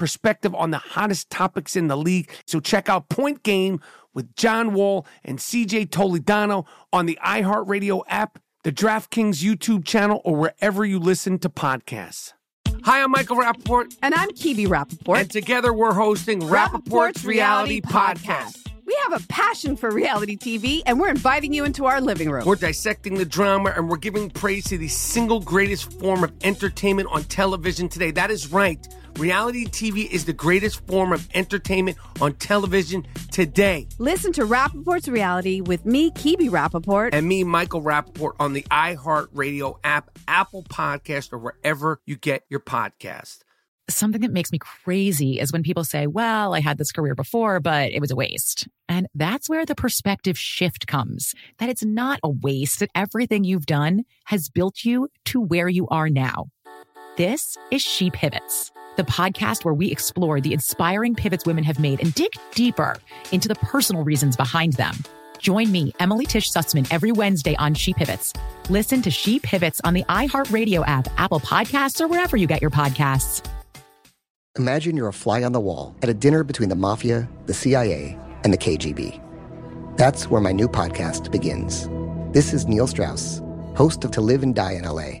perspective on the hottest topics in the league. So check out Point Game with John Wall and CJ Toledano on the iHeartRadio app, the DraftKings YouTube channel, or wherever you listen to podcasts. Hi, I'm Michael Rapaport. And I'm Kibi Rapaport. And together we're hosting Rapaport's, Reality, Podcast. We have a passion for reality TV, and we're inviting you into our living room. We're dissecting the drama and we're giving praise to the single greatest form of entertainment on television today. That is right. Reality TV is the greatest form of entertainment on television today. Listen to Rapaport's Reality with me, Kibi Rapaport. And me, Michael Rapaport, on the iHeartRadio app, Apple Podcast, or wherever you get your podcast. Something that makes me crazy is when people say, well, I had this career before, but it was a waste. And that's where the perspective shift comes that it's not a waste, that everything you've done has built you to where you are now. This is She Pivots, the podcast where we explore the inspiring pivots women have made and dig deeper into the personal reasons behind them. Join me, Emily Tish Sussman, every Wednesday on She Pivots. Listen to She Pivots on the iHeartRadio app, Apple Podcasts, or wherever you get your podcasts. Imagine you're a fly on the wall at a dinner between the mafia, the CIA, and the KGB. That's where my new podcast begins. This is Neil Strauss, host of To Live and Die in LA,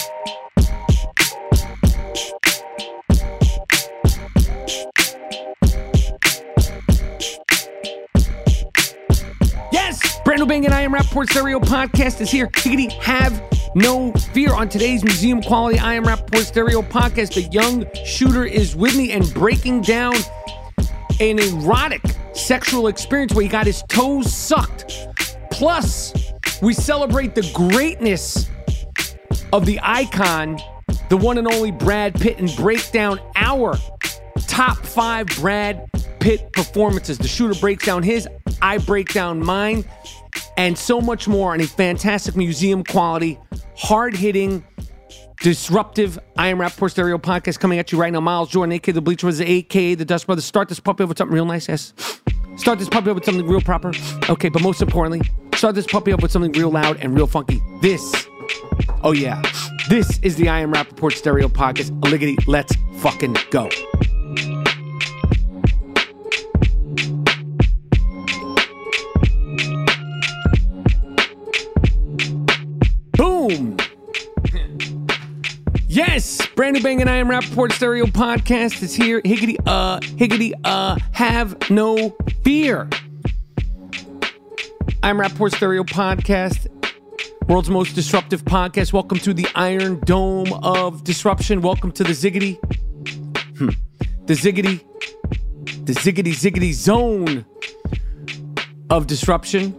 Brandon Bang and I am Rapaport Stereo Podcast is here. Have no fear. On today's Museum Quality I Am Rapaport Stereo Podcast, the young shooter is with me and breaking down an erotic sexual experience where he got his toes sucked. Plus, we celebrate the greatness of the icon, the one and only Brad Pitt, and break down our top five Brad Pitt performances. The shooter breaks down his, I break down mine, and so much more on a fantastic museum quality, hard hitting, disruptive I Am Rapaport Stereo podcast coming at you right now. Miles Jordan, aka the Bleacher was aka the Dust Brothers. Start this puppy up with something real nice, yes. Start this puppy up with something real proper. Okay, but most importantly, start this puppy up with something real loud and real funky. This, oh yeah, this is the I Am Rapaport Stereo podcast. Liggity, let's fucking go. Yes, Brandon Bang and I am Rapaport Stereo Podcast is here. Higgity, uh, higgity, uh, have no fear. I'm Rapaport Stereo Podcast, world's most disruptive podcast. Welcome to the Iron Dome of Disruption. Welcome to the Ziggity, hmm. the Ziggity, the Ziggity Ziggity Zone of Disruption.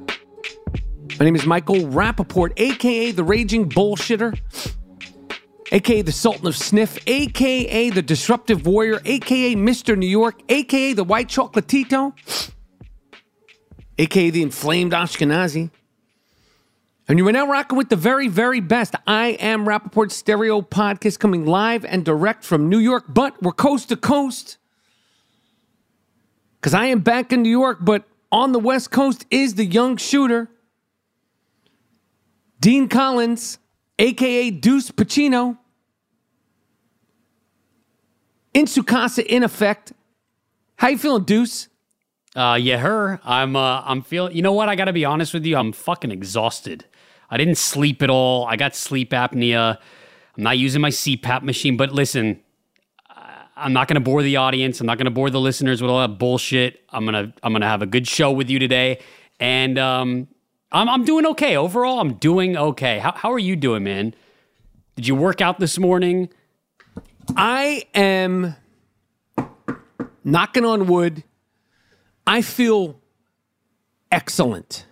My name is Michael Rapaport, aka the Raging Bullshitter aka the Sultan of Sniff, aka the Disruptive Warrior, aka Mr. New York, aka the White Chocolatito, aka the Inflamed Ashkenazi. And you are now rocking with the very, very best. I am Rapaport Stereo Podcast coming live and direct from New York, but we're coast to coast. Because I am back in New York, but on the West Coast is the young shooter, Dean Collins, aka Deuce Pacino. In Sukasa, in effect. How you feeling, Deuce? Uh, yeah, her. I'm, uh, I'm feeling. You know what? I got to be honest with you. I'm fucking exhausted. I didn't sleep at all. I got sleep apnea. I'm not using my CPAP machine. But listen, I'm not going to bore the audience. I'm not going to bore the listeners with all that bullshit. I'm gonna, I'm gonna have a good show with you today, and um, I'm, I'm doing okay overall. I'm doing okay. How, how are you doing, man? Did you work out this morning? I am knocking on wood, I feel excellent.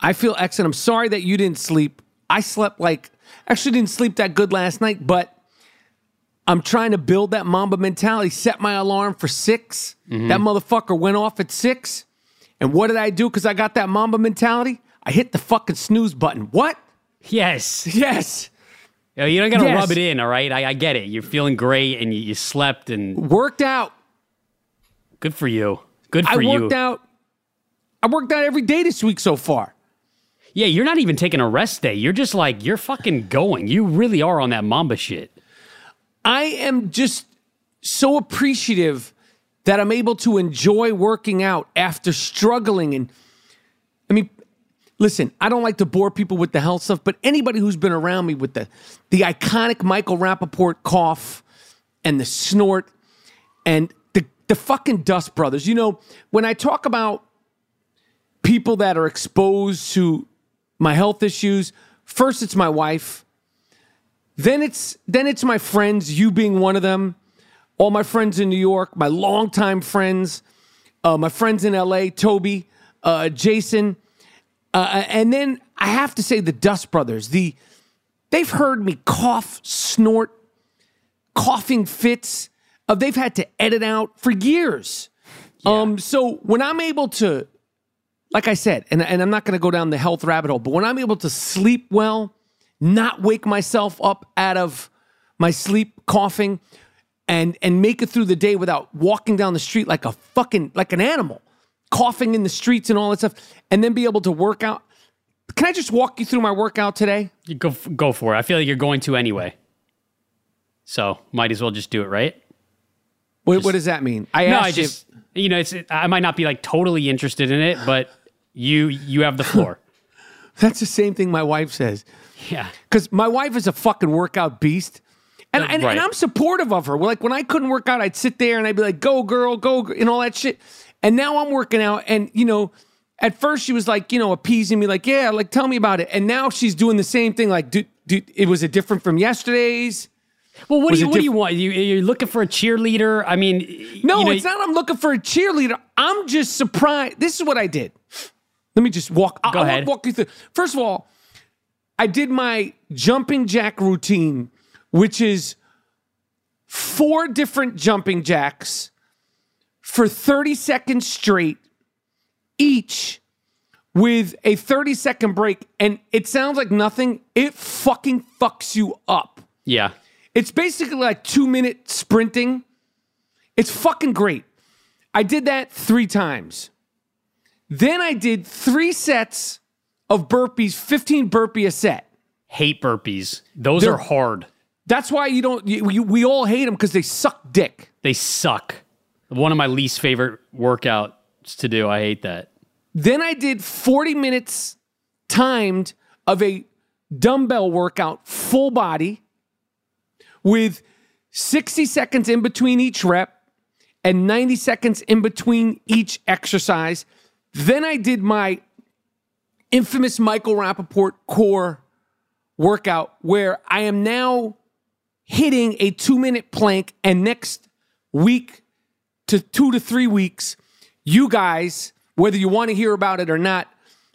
I feel excellent. I'm sorry that you didn't sleep. I slept like, actually didn't sleep that good last night, but I'm trying to build that Mamba mentality. Set my alarm for 6 mm-hmm. That motherfucker went off at six. And what did I do? Because I got that Mamba mentality. I hit the fucking snooze button. What? Yes. Yes. You, know, you don't got to Yes. rub it in, all right? I, I get it. You're feeling great and you, you slept and Worked out. good for you. Good for you. I worked out. I worked out every day this week so far. Yeah, you're not even taking a rest day. You're just like, you're fucking going. You really are on that Mamba shit. I am just so appreciative that I'm able to enjoy working out after struggling. And listen, I don't like to bore people with the health stuff, but anybody who's been around me with the the iconic Michael Rapaport cough and the snort and the the fucking Dust Brothers. You know, when I talk about people that are exposed to my health issues, first it's my wife. Then it's then it's my friends, you being one of them, all my friends in New York, my longtime friends, uh, my friends in LA, Toby, uh, Jason, uh, and then I have to say the Dust Brothers. The they've heard me cough, snort, coughing fits. Uh, they've had to edit out for years. Um, so when I'm able to, like I said, and, and I'm not going to go down the health rabbit hole, but when I'm able to sleep well, not wake myself up out of my sleep coughing, and and make it through the day without walking down the street like a fucking like an animal, coughing in the streets and all that stuff, and then be able to work out. Can I just walk you through my workout today? You go, go for it. I feel like you're going to anyway. So might as well just do it, right? What, what does that mean? I No, I you- just, you know, it's, I might not be like totally interested in it, but you, you have the floor. that's the same thing my wife says. yeah. because my wife is a fucking workout beast. And, and, Right. and I'm supportive of her. Like when I couldn't work out, I'd sit there and I'd be like, go girl, go, and all that shit. And now I'm working out. And, you know, at first she was like, you know, appeasing me, like, yeah, like tell me about it. And now she's doing the same thing. Like, dude, dude it was it different from yesterday's? Well, what Was do you, what do you want? You, you're looking for a cheerleader? I mean, No, you know, it's not. I'm looking for a cheerleader. I'm just surprised. This is what I did. Let me just walk. Go I'll ahead. walk you through. First of all, I did my jumping jack routine, which is four different jumping jacks for 30 seconds straight, each with a 30 second break. And it sounds like nothing. It fucking fucks you up. Yeah. It's basically like two minute sprinting. It's fucking great. I did that three times. Then I did three sets of burpees, 15 burpee a set. Hate burpees. Those They're- are hard. That's why you don't, you, you, we all hate them because they suck dick. They suck. One of my least favorite workouts to do. I hate that. Then I did 40 minutes timed of a dumbbell workout, full body, with 60 seconds in between each rep and 90 seconds in between each exercise. Then I did my infamous Michael Rapaport core workout where I am now hitting a two minute plank, and next week to two to three weeks, you guys, whether you want to hear about it or not,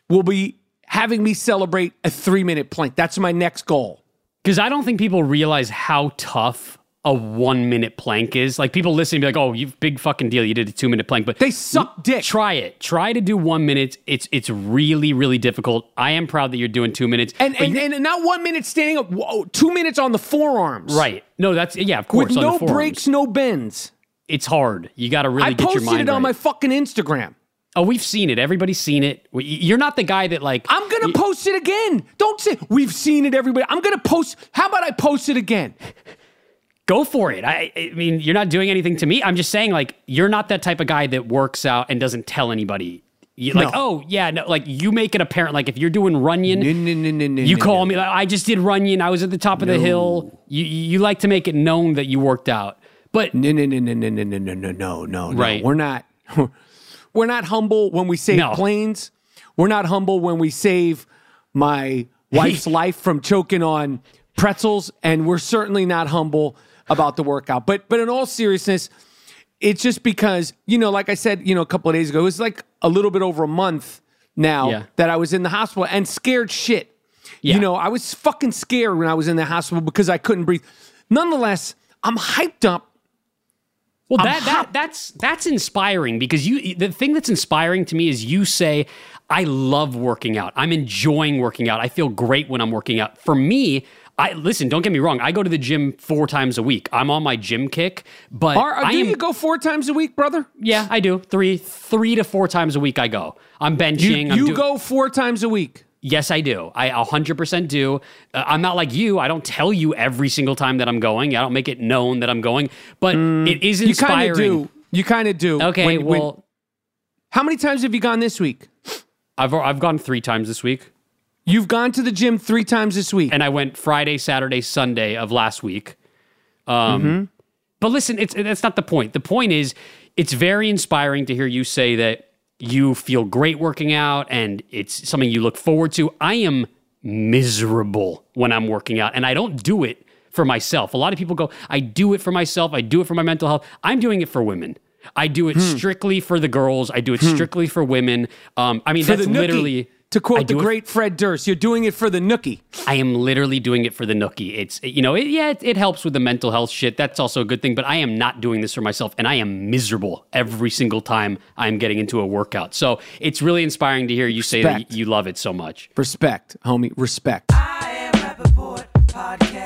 will be having me celebrate a three minute plank. That's my next goal. Because I don't think people realize how tough a one minute plank is. Like people listen and be like, oh, you big fucking deal. You did a two minute plank. But They suck dick. try it. Try to do one minute. It's it's really, really difficult. I am proud that you're doing two minutes. And, and, you- and not one minute standing up, whoa, oh, two minutes on the forearms. right. No, that's yeah, of course. With on no breaks, no bends. It's hard. You got to really I get your posted it on right. my fucking Instagram. oh, we've seen it. Everybody's seen it. You're not the guy that like. I'm gonna post it again. Don't say we've seen it, everybody. I'm gonna post. How about I post it again? go for it. I, I mean, you're not doing anything to me. I'm just saying, like, you're not that type of guy that works out and doesn't tell anybody. You, like, No. oh yeah, no, like you make it apparent. Like if you're doing Runyon, No, no, you call me. Like, I just did Runyon. I was at the top of the hill. You you like to make it known that you worked out, but No, no, no, no, no, no, no, no, no, no, no. Right. We're not. We're not humble when we save No. planes. We're not humble when we save my wife's life from choking on pretzels, and we're certainly not humble about the workout. But but in all seriousness, it's just because you know, like I said, you know, a couple of days ago, it was like a little bit over a month now Yeah. that I was in the hospital and scared shit. Yeah. You know, I was fucking scared when I was in the hospital because I couldn't breathe. Nonetheless, I'm hyped up. Well, I'm that, that that's that's inspiring because you the thing that's inspiring to me is you say I love working out. I'm enjoying working out. I feel great when I'm working out. For me, I listen, don't get me wrong. I go to the gym 4 times a week. I'm on my gym kick, but Are, I do am you go four times a week, brother? Yeah, I do. 3 3 to 4 times a week I go. I'm You, benching, I'm you do- go four times a week. Yes, I do. I 100% do. Uh, I'm not like you. I don't tell you every single time that I'm going. I don't make it known that I'm going, but it is Mm, You kind of do. You kind of do. Okay, When- when- well, how many times have you gone this week? I've I've gone 3 times this week. You've gone to the gym three times this week. and I went Friday, Saturday, Sunday of last week. Um, But listen, it's that's not the point. The point is, it's very inspiring to hear you say that you feel great working out and it's something you look forward to. I am miserable when I'm working out, and I don't do it for myself. A lot of people go, I do it for myself. I do it for my mental health. I'm doing it for women. I do it strictly for the girls. I do it strictly for women. Um, I mean, for that's literally to quote the do it- great Fred Durst, you're doing it for the nookie. I am literally doing it for the nookie. It's you know, it, yeah, it, it helps with the mental health shit. That's also a good thing. But I am not doing this for myself, and I am miserable every single time I'm getting into a workout. So it's really inspiring to hear you say that you love it so much. Respect, homie. Respect. I am Appleboard Podcast.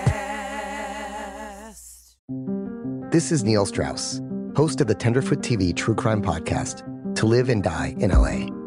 This is Neil Strauss, host of the Tenderfoot TV True Crime Podcast, To Live and Die in LA.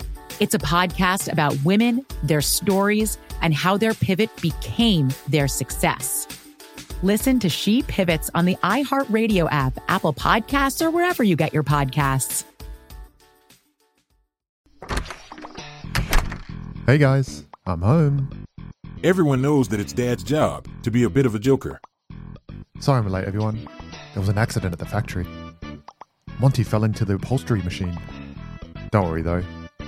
It's a podcast about women, their stories, and how their pivot became their success. Listen to She Pivots on the iHeartRadio app, Apple Podcasts, or wherever you get your podcasts. Hey guys, I'm home. Everyone knows that it's Dad's job to be a bit of a joker. Sorry I'm late, everyone. There was an accident at the factory. Monty fell into the upholstery machine. Don't worry though,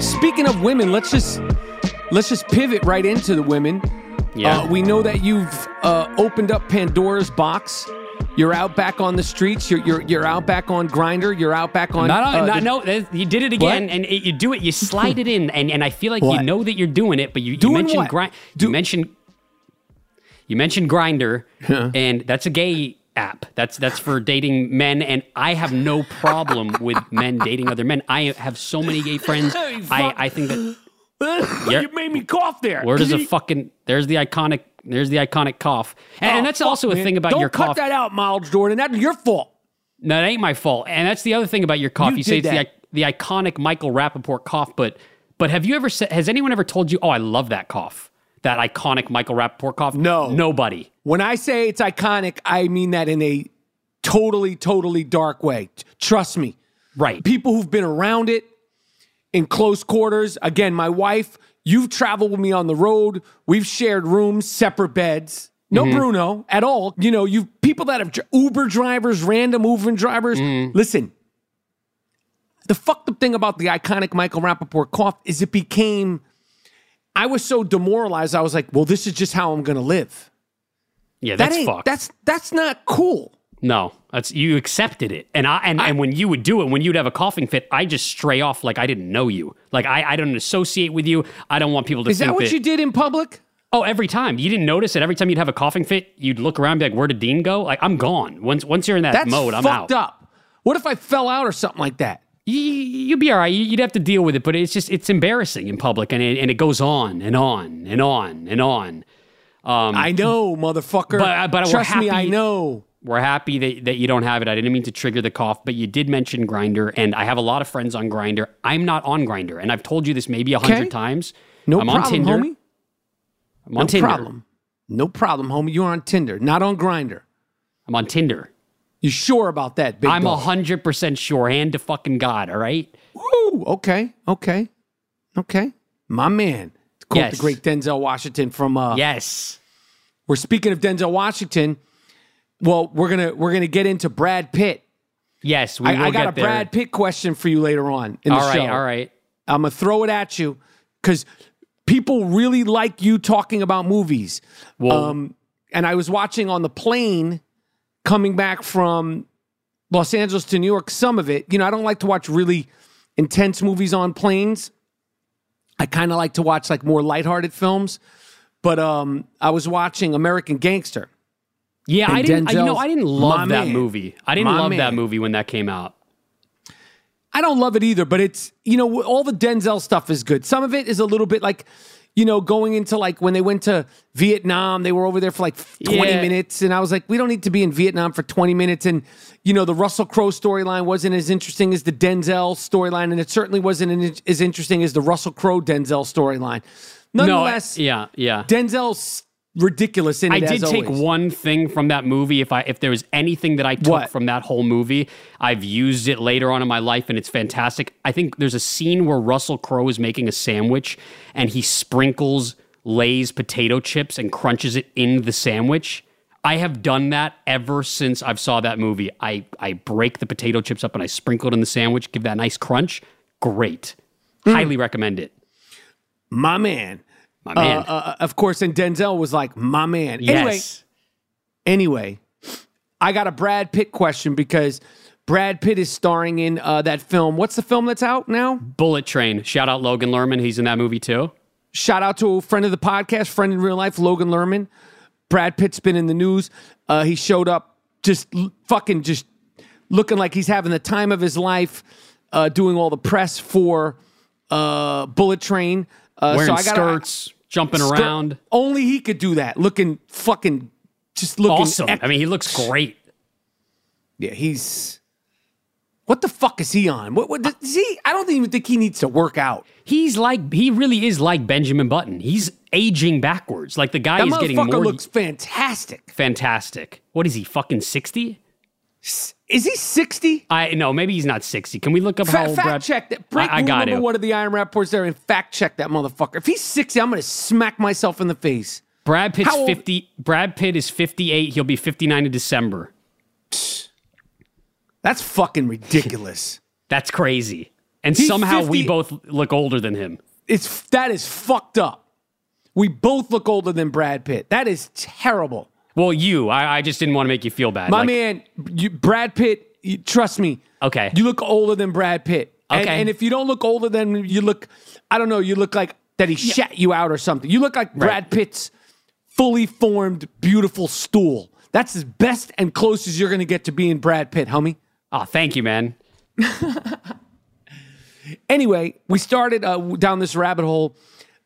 Speaking of women, let's just let's just pivot right into the women. Yeah. Uh, we know that you've uh, opened up Pandora's box. You're out back on the streets. You're you're, you're out back on Grindr. You're out back on. Not, uh, on, not the- no, you did it again, What? and it, you do it. You slide it in, and, and I feel like you know that you're doing it, but you, you Doing mentioned what? grind. You mentioned you mentioned Grindr, and that's a gay app. That's that's for dating men, and I have no problem with men dating other men. I have so many gay friends. I I think that Yeah. you made me cough there. where does Can a fucking there's the iconic there's the iconic cough, and, and Oh, that's fuck, also a man. thing about Don't your cut that out, Miles Jordan. That's your fault. No, that ain't my fault. And that's the other thing about your cough. You You, say it's the, the iconic Michael Rapaport cough, but but have you ever said? Has anyone ever told you, "Oh, I love that cough"? That iconic Michael Rapaport cough. No. nobody. When I say it's iconic, I mean that in a totally, totally dark way. Trust me. Right. People who've been around it in close quarters. Again, my wife, you've traveled with me on the road. We've shared rooms, separate beds. No Mm-hmm. Bruno at all. You know, you people that have Uber drivers, random Uber drivers. Mm-hmm. Listen, the fucked up thing about the iconic Michael Rapaport cough is it became. I was so demoralized. I was like, "Well, this is just how I'm going to live." Yeah, that's ain't- fucked. That's that's not cool. No, that's you accepted it, and I and, and when you would do it, when you'd have a coughing fit, I just stray off like I didn't know you. Like I, I don't associate with you. I don't want people to Is that what you did in public? Oh, every time you didn't notice it. Every time you'd have a coughing fit, you'd look around, and be like, "Where did Dean go?" Like I'm gone. Once once you're in that That's mode, I'm fucked out. up. What if I fell out or something like that? you, you'd be all right. You- You'd have to deal with it, but it's just it's embarrassing in public, and it, and it goes on and on and on and on. Um, I know, motherfucker. But but Trust me, I know. We're happy that, that you don't have it. I didn't mean to trigger the cough, but you did mention Grindr, and I have a lot of friends on Grindr. I'm not on Grindr, and I've told you this maybe a hundred Okay. times. No I'm problem, on Tinder. homie. I'm on no Tinder. problem. No problem, homie. You're on Tinder, not on Grindr. I'm on Tinder. You sure about that, big I'm a hundred percent sure. Hand to fucking God. All right. Woo, okay, okay, okay. My man. Quote Yes. the great Denzel Washington from uh Yes. We're speaking of Denzel Washington. Well, we're gonna we're gonna get into Brad Pitt. Yes. We I, I got a there. Brad Pitt question for you later on in the All right. show. All right. I'm gonna throw it at you because people really like you talking about movies. Um, and I was watching on the plane coming back from Los Angeles to New York. Some of it, you know, I don't like to watch really intense movies on planes. I kind of like to watch like more lighthearted films. But um, I was watching American Gangster. Yeah. I didn't. I- You know, I didn't love that man. movie. I didn't My love that movie when that came out. I don't love it either, but it's you know all the Denzel stuff is good. Some of it is a little bit like you know going into like when they went to Vietnam, they were over there for like 20 Yeah. minutes and I was like we don't need to be in Vietnam for 20 minutes and you know the Russell Crowe storyline wasn't as interesting as the Denzel storyline and it certainly wasn't as interesting as the Russell Crowe Denzel storyline. Nonetheless, no. Yeah. Yeah. Denzel's ridiculous in it I did take always. one thing from that movie. If I if there was anything that I took What? from that whole movie, I've used it later on in my life, and it's fantastic. I think there's a scene where Russell Crowe is making a sandwich, and he sprinkles Lay's potato chips and crunches it in the sandwich. I have done that ever since I've saw that movie. I I break the potato chips up and I sprinkle it in the sandwich, give that nice crunch. Great, Hmm. highly recommend it. My man. My man. Uh, uh, of course, and Denzel was like, my man. Anyway. Anyway, I got a Brad Pitt question because Brad Pitt is starring in uh, that film. What's the film that's out now? Bullet Train. Shout out Logan Lerman. He's in that movie too. Shout out to a friend of the podcast, friend in real life, Logan Lerman. Brad Pitt's been in the news. Uh, he showed up just l- fucking just looking like he's having the time of his life, uh, doing all the press for uh, Bullet Train. Uh, Wearing so I gotta, skirts, jumping Skirt- around. Only he could do that. Looking fucking, just looking Awesome. I mean, he looks great. yeah, he's. What the fuck is he on? What? What? Does he? I don't even think he needs to work out. He's like he really is like Benjamin Button. He's aging backwards. Like the guy That is getting more looks fantastic. fantastic. What is he? Fucking sixty? Is he sixty? I no, maybe he's not sixty. Can we look up Fa- how old fact Brad? check that. Break I, I got number it. one of the Iron Rapports there and fact check that motherfucker. If he's sixty, I'm gonna smack myself in the face. Brad Pitt's How old- fifty. Brad Pitt is fifty-eight. He'll be fifty-nine in December. That's fucking ridiculous. That's crazy. And He's somehow we both look older than him. it's that is fucked up. We both look older than Brad Pitt. That is terrible. Well, you. I, I just didn't want to make you feel bad. My Like, man, you, Brad Pitt. You, trust me. Okay. You look older than Brad Pitt. Okay. and if you don't look older than you look, I don't know. You look like that he shat you out or something. You look like Brad Pitt's fully formed, beautiful stool. That's as best and close as you're going to get to being Brad Pitt, homie. Oh, thank you, man. Anyway, we started uh, down this rabbit hole.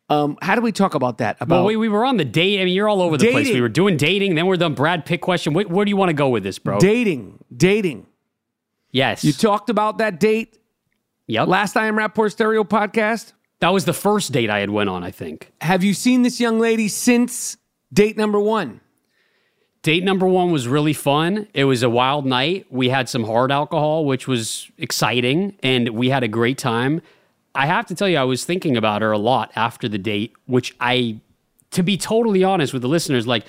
Um, how do we talk about that? About Well, we, we were on the date. I mean, you're all over the place. We were doing dating. Then we're done Brad Pitt question. Where, where do you want to go with this, bro? dating, dating. yes. You talked about that date yep. last I Am Rapaport Stereo podcast. that was the first date I had went on, I think. Have you seen this young lady since date number one? Date number one was really fun. It was a wild night. We had some hard alcohol, which was exciting, and we had a great time. I have to tell you, I was thinking about her a lot after the date, which I, to be totally honest with the listeners, like,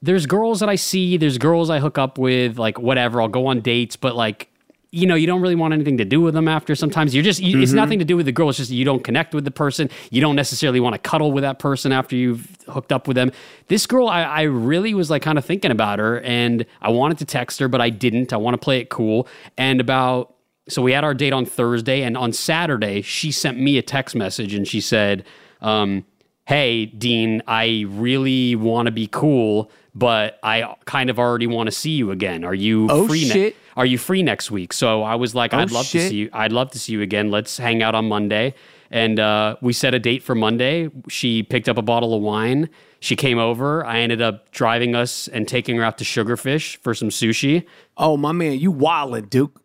there's girls that I see, there's girls I hook up with, like, whatever, I'll go on dates, but like, you know, you don't really want anything to do with them after sometimes. You're just, you, it's mm-hmm. nothing to do with the girl. It's just you don't connect with the person. You don't necessarily want to cuddle with that person after you've hooked up with them. This girl, I, I really was like kind of thinking about her and I wanted to text her, but I didn't. I want to play it cool. And about, so we had our date on Thursday and on Saturday, she sent me a text message and she said, um, Hey, Dean, I really want to be cool, but I kind of already want to see you again. Are you Oh, free? ne- are you free next week? So I was like, Oh, I'd love to see you. I'd love to see you again. Let's hang out on Monday. And uh, we set a date for Monday. She picked up a bottle of wine. She came over. I ended up driving us and taking her out to Sugarfish for some sushi. Oh my man, you wildin', Duke.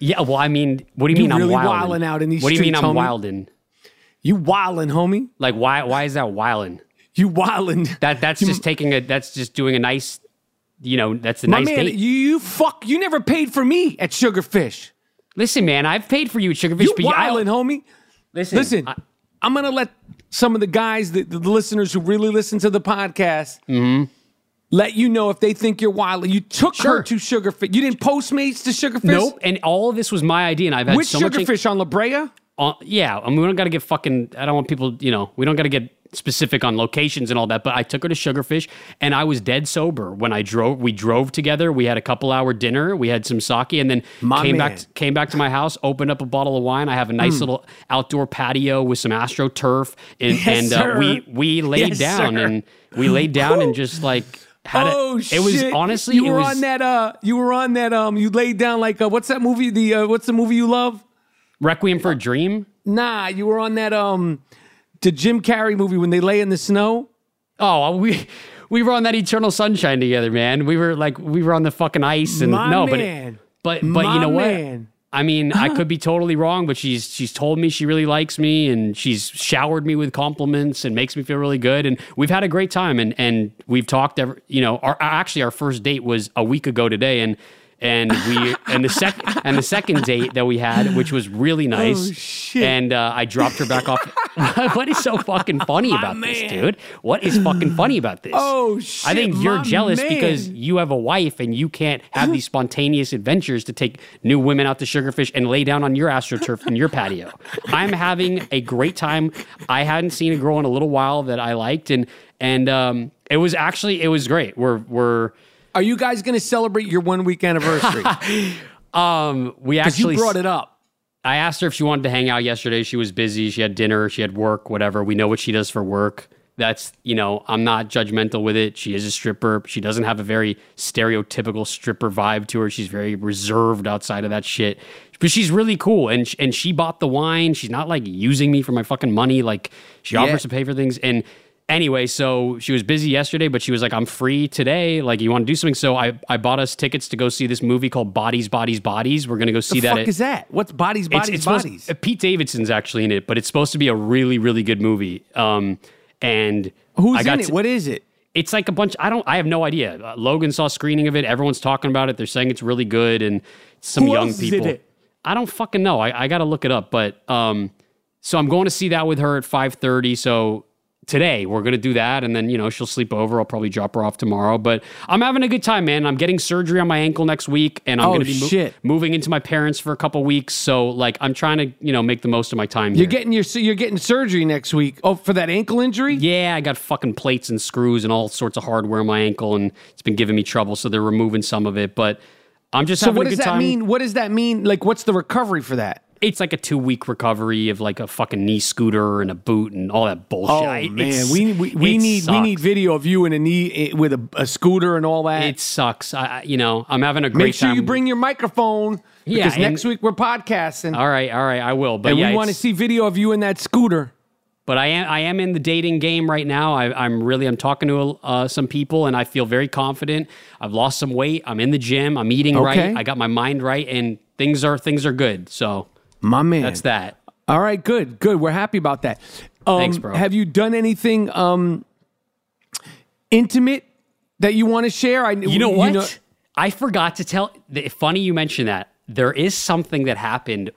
Yeah, well, I mean, what do you, You mean really I'm wilding? wildin' out in these What do you mean I'm homie? wildin'? You wilding, homie. Like, why? Why is that wilding? You wilding. That that's just taking a. That's just doing a nice. You know, that's a My nice man, date. you, you fuck. You never paid for me at Sugarfish. Listen, man, I've paid for you at Sugarfish. You but you- I- wildin', homie. Listen, Listen, I- I'm gonna let some of the guys, the, the listeners who really listen to the podcast, mm-hmm. Let you know if they think you're wild. You took her to Sugarfish. You didn't Postmates to Sugarfish. Nope. And all of this was my idea, and I've had Which so much. Sugarfish on La Brea? Uh, yeah, I mean, we don't got to get fucking. I don't want people, you know, we don't got to get specific on locations and all that. But I took her to Sugarfish, and I was dead sober when I drove. We drove together. We had a couple hour dinner. We had some sake, and then My came man. back. Came back to my house, opened up a bottle of wine. I have a nice Mm. little outdoor patio with some astroturf, and, Yes, and uh, we we laid Yes, down sir. and we laid down and just like had oh a, shit! It was honestly, you it were was, on that. Uh, you were on that. Um, you laid down like uh, what's that movie? The uh, what's the movie you love? Requiem for a Dream. Nah, you were on that. Um, the Jim Carrey movie when they lay in the snow. Oh, we we were on that Eternal Sunshine together, man. We were like we were on the fucking ice and My no, man. but but but My you know man. what? I mean, I uh-huh. could be totally wrong, but she's she's told me she really likes me and she's showered me with compliments and makes me feel really good. And we've had a great time and and we've talked ever, you know, our actually our first date was a week ago today. And and we and the second and the second date that we had, which was really nice. Oh, shit. And uh, I dropped her back off. what is so fucking funny My about this, man. dude? What is fucking funny about this? Oh shit! I think you're my jealous man. because you have a wife and you can't have these spontaneous adventures to take new women out to Sugarfish and lay down on your astroturf in your patio. I'm having a great time. I hadn't seen a girl in a little while that I liked, and and um, it was actually it was great. We're we're Are you guys going to celebrate your one week anniversary? um we actually you brought it up. I asked her if she wanted to hang out yesterday. She was busy. She had dinner. She had work. Whatever. We know what she does for work. That's you know I'm not judgmental with it. She is a stripper. She doesn't have a very stereotypical stripper vibe to her. She's very reserved outside of that shit. But she's really cool, and and she bought the wine. She's not like using me for my fucking money. Like she Yeah. offers to pay for things, and anyway, so she was busy yesterday, but she was like, I'm free today. Like, you want to do something? So I, I bought us tickets to go see this movie called Bodies, Bodies, Bodies. We're going to go see the that. fuck at- is that? What's bodies, bodies, it's supposed- bodies? uh, Pete Davidson's actually in it, but it's supposed to be a really, really good movie. Um, and Who's I got in it? to- what is it? it's like a bunch. I don't. I have no idea. Uh, Logan saw a screening of it. Everyone's talking about it. They're saying it's really good, and some Who young else is in people. it? I don't fucking know. I, I got to look it up. But um, so I'm going to see that with her at 5:30. So today we're going to do that, and then you know she'll sleep over. I'll probably drop her off tomorrow. But I'm having a good time, man. I'm getting surgery on my ankle next week, and I'm Oh, going to be shit. moving into my parents for a couple weeks. So like I'm trying to you know make the most of my time. You're getting your you're getting surgery next week. Oh, for that ankle injury? Yeah, I got fucking plates and screws and all sorts of hardware on my ankle, and it's been giving me trouble. So they're removing some of it, but I'm just So having what does that time. mean? What does that mean? Like, what's the recovery for that? It's like a two week recovery of like a fucking knee scooter and a boot and all that bullshit. Oh I- man, we we, we need we need video of you in a knee eh, with a, a scooter and all that. It sucks. I, you know, I'm having a great time. Make sure time. you bring your microphone Yeah, because next week we're podcasting. All right, all right, I will. But and yeah, we want to see video of you in that scooter. but I am I am in the dating game right now. I, I'm really I'm talking to uh, some people, and I feel very confident. I've lost some weight. I'm in the gym. I'm eating Okay. right. I got my mind right, and things are things are good. So My man. that's that. All right, good, good. We're happy about that. Um, Thanks, bro. Have you done anything um, intimate that you want to share? I, You know what? I forgot to tell. Funny you mentioned that. There is something that happened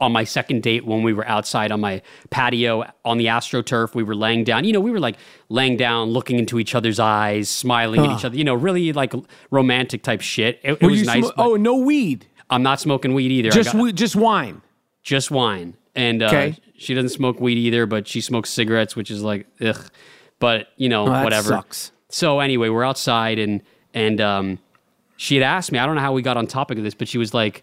on my second date when we were outside on my patio on the AstroTurf. We were laying down. You know, we were like laying down, looking into each other's eyes, smiling at each other. You know, really like romantic type shit. It, it was you nice. sm- oh, no weed, I'm not smoking weed either. I just got- we- just wine. Just wine. And uh, Okay. she doesn't smoke weed either, but she smokes cigarettes, which is like ugh. But you know, Oh, that whatever. sucks. So anyway, we're outside and and um, she had asked me. I don't know how we got on topic of this, but she was like,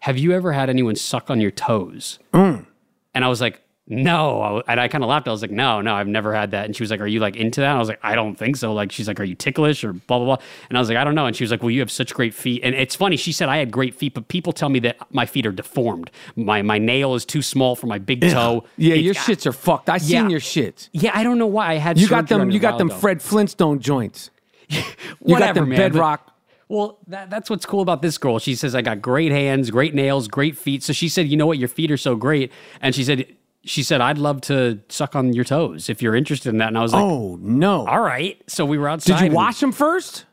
"Have you ever had anyone suck on your toes?" Mm. And I was like, "No." And I kind of laughed. I was like, "No, no, I've never had that." And she was like, "Are you like into that?" And I was like, "I don't think so." Like she's like, "Are you ticklish or blah blah blah?" And I was like, "I don't know." And she was like, "Well, you have such great feet." And it's funny. She said I had great feet, but people tell me that my feet are deformed. My my nail is too small for my big toe. Yeah, It's- your shits are fucked. I Yeah. seen your shits. Yeah, I don't know why I had. You got them. You got them ago. Fred Flintstone joints. You Whatever, got them man, but- bedrock. Well, that, that's what's cool about this girl. She says, I got great hands, great nails, great feet. So she said, You know what? Your feet are so great. And she said, she said, I'd love to suck on your toes if you're interested in that. And I was like, oh no! All right. So we were outside. Did you and- wash them first?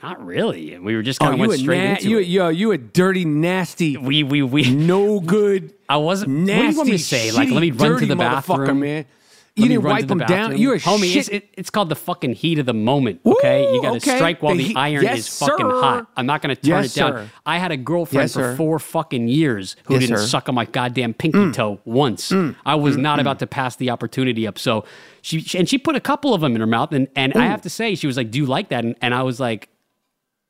Not really. And we were just Oh, kind of you went straight na- into you, it. yo, you a dirty, nasty, We we we. no good, I wasn't. nasty. what do you want me to say? Like, let me run to the bathroom, man. You didn't wipe them down. You're a homie. It's, it, it's called the fucking heat of the moment. Okay, Woo, you got to okay. strike while The the, iron yes, is fucking sir. hot. I'm not going to turn Yes, it down. sir. I had a girlfriend Yes, for sir. four fucking years who didn't. Mm. suck on my goddamn pinky mm. toe once. Mm. I was mm, not about to pass the opportunity up. So she she- and she put a couple of them in her mouth, and and I have to say, she was like, "Do you like that?" And, and I was like,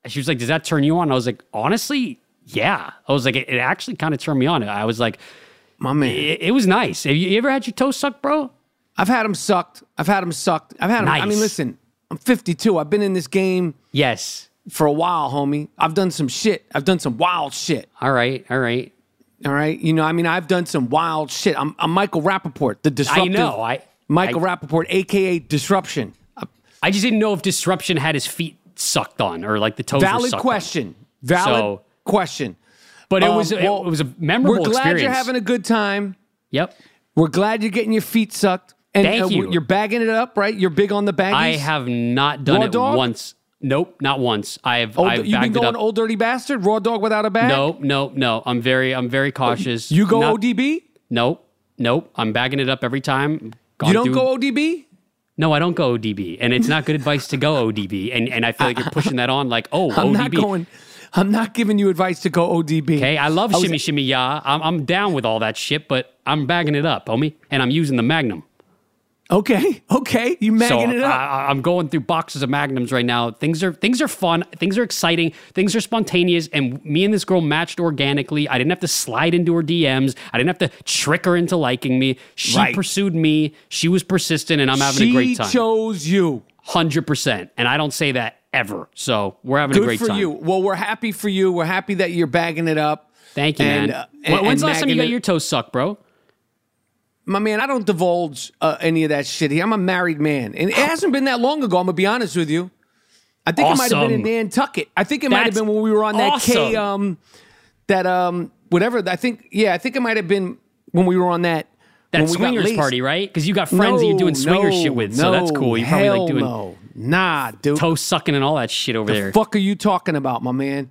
she was like, "Does that turn you on?" I was like, "Honestly." Yeah, I was like, it, it actually kind of turned me on. I was like, My man. it, it was nice. Have you, you ever had your toes sucked, bro? I've had them sucked. I've had them sucked. I've had them. I mean, listen, I'm 52. I've been in this game Yes. for a while, homie. I've done some shit. I've done some wild shit. All right. All right. All right. You know, I mean, I've done some wild shit. I'm, I'm Michael Rapaport, the disruptive. know, I- Michael I- Rapaport, AKA Disruption. I just didn't know if Disruption had his feet sucked on or like the toes. were Valid sucked on. question. Valid So- question. But it Um, was it, well, was a memorable We're glad experience. you're having a good time. Yep. We're glad you're getting your feet sucked. And Thank uh, you. You're bagging it up, right? You're big on the baggies. I have not done Raw it dog? once. Nope, not once. I've Old, I've you've been going old dirty bastard, raw dog without a bag. No, no, no. I'm very I'm very cautious. You go Not- ODB. Nope, nope. I'm bagging it up every time. Gone You don't through- go ODB. No, I don't go ODB, and it's not good advice to go ODB. And and I feel like you're pushing that on, like, oh, I'm ODB. not going. I'm not giving you advice to go ODB. Okay, I love was- shimmy shimmy ya. I'm I'm down with all that shit, but I'm bagging it up, homie, and I'm using the Magnum. Okay, okay, you so magging it up. I, I'm going through boxes of Magnums right now. Things are things are fun. Things are exciting. Things are spontaneous. And me and this girl matched organically. I didn't have to slide into her DMs. I didn't have to trick her into liking me. She Right. pursued me. She was persistent, and I'm having she a great time. She chose you. Hundred percent. And I don't say that ever. So we're having a Good great for time. you. Well, we're happy for you. We're happy that you're bagging it up. Thank you, And, man. uh, and- When's the last time you got your toes sucked, bro? My man, I don't divulge uh, any of that shit. here. I'm a married man, and it hasn't been that long ago. I'm gonna be honest with you. I think it might have been in Nantucket. I think it might have been when we were on that K, um, that um, whatever. I think, yeah, I think it might have been when we were on that That when swingers party, right? Because you got friends that you're doing swinger no, shit with, so that's cool. You probably like doing no. Nah, dude. toe sucking and all that shit over there. What the there. fuck are you talking about, my man?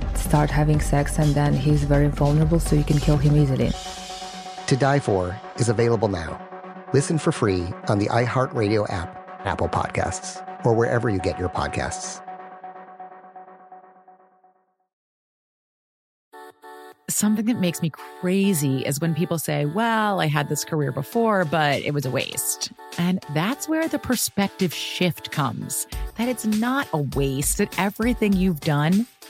start having sex, and then he's very vulnerable, so you can kill him easily. To Die For is available now. Listen for free on the iHeartRadio app, Apple Podcasts, or wherever you get your podcasts. Something that makes me crazy is when people say, Well, I had this career before, but it was a waste. And that's where the perspective shift comes that it's not a waste, that everything you've done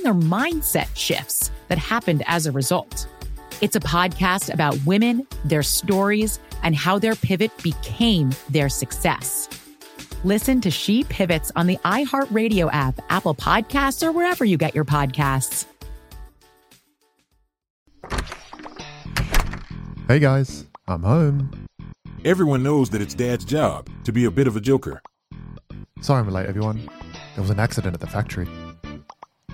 and their mindset shifts that happened as a result. It's a podcast about women, their stories, and how their pivot became their success. Listen to She Pivots on the iHeartRadio app, Apple Podcasts, or wherever you get your podcasts. Hey guys, I'm home. Everyone knows that it's Dad's job to be a bit of a joker. Sorry I'm late, everyone. There was an accident at the factory.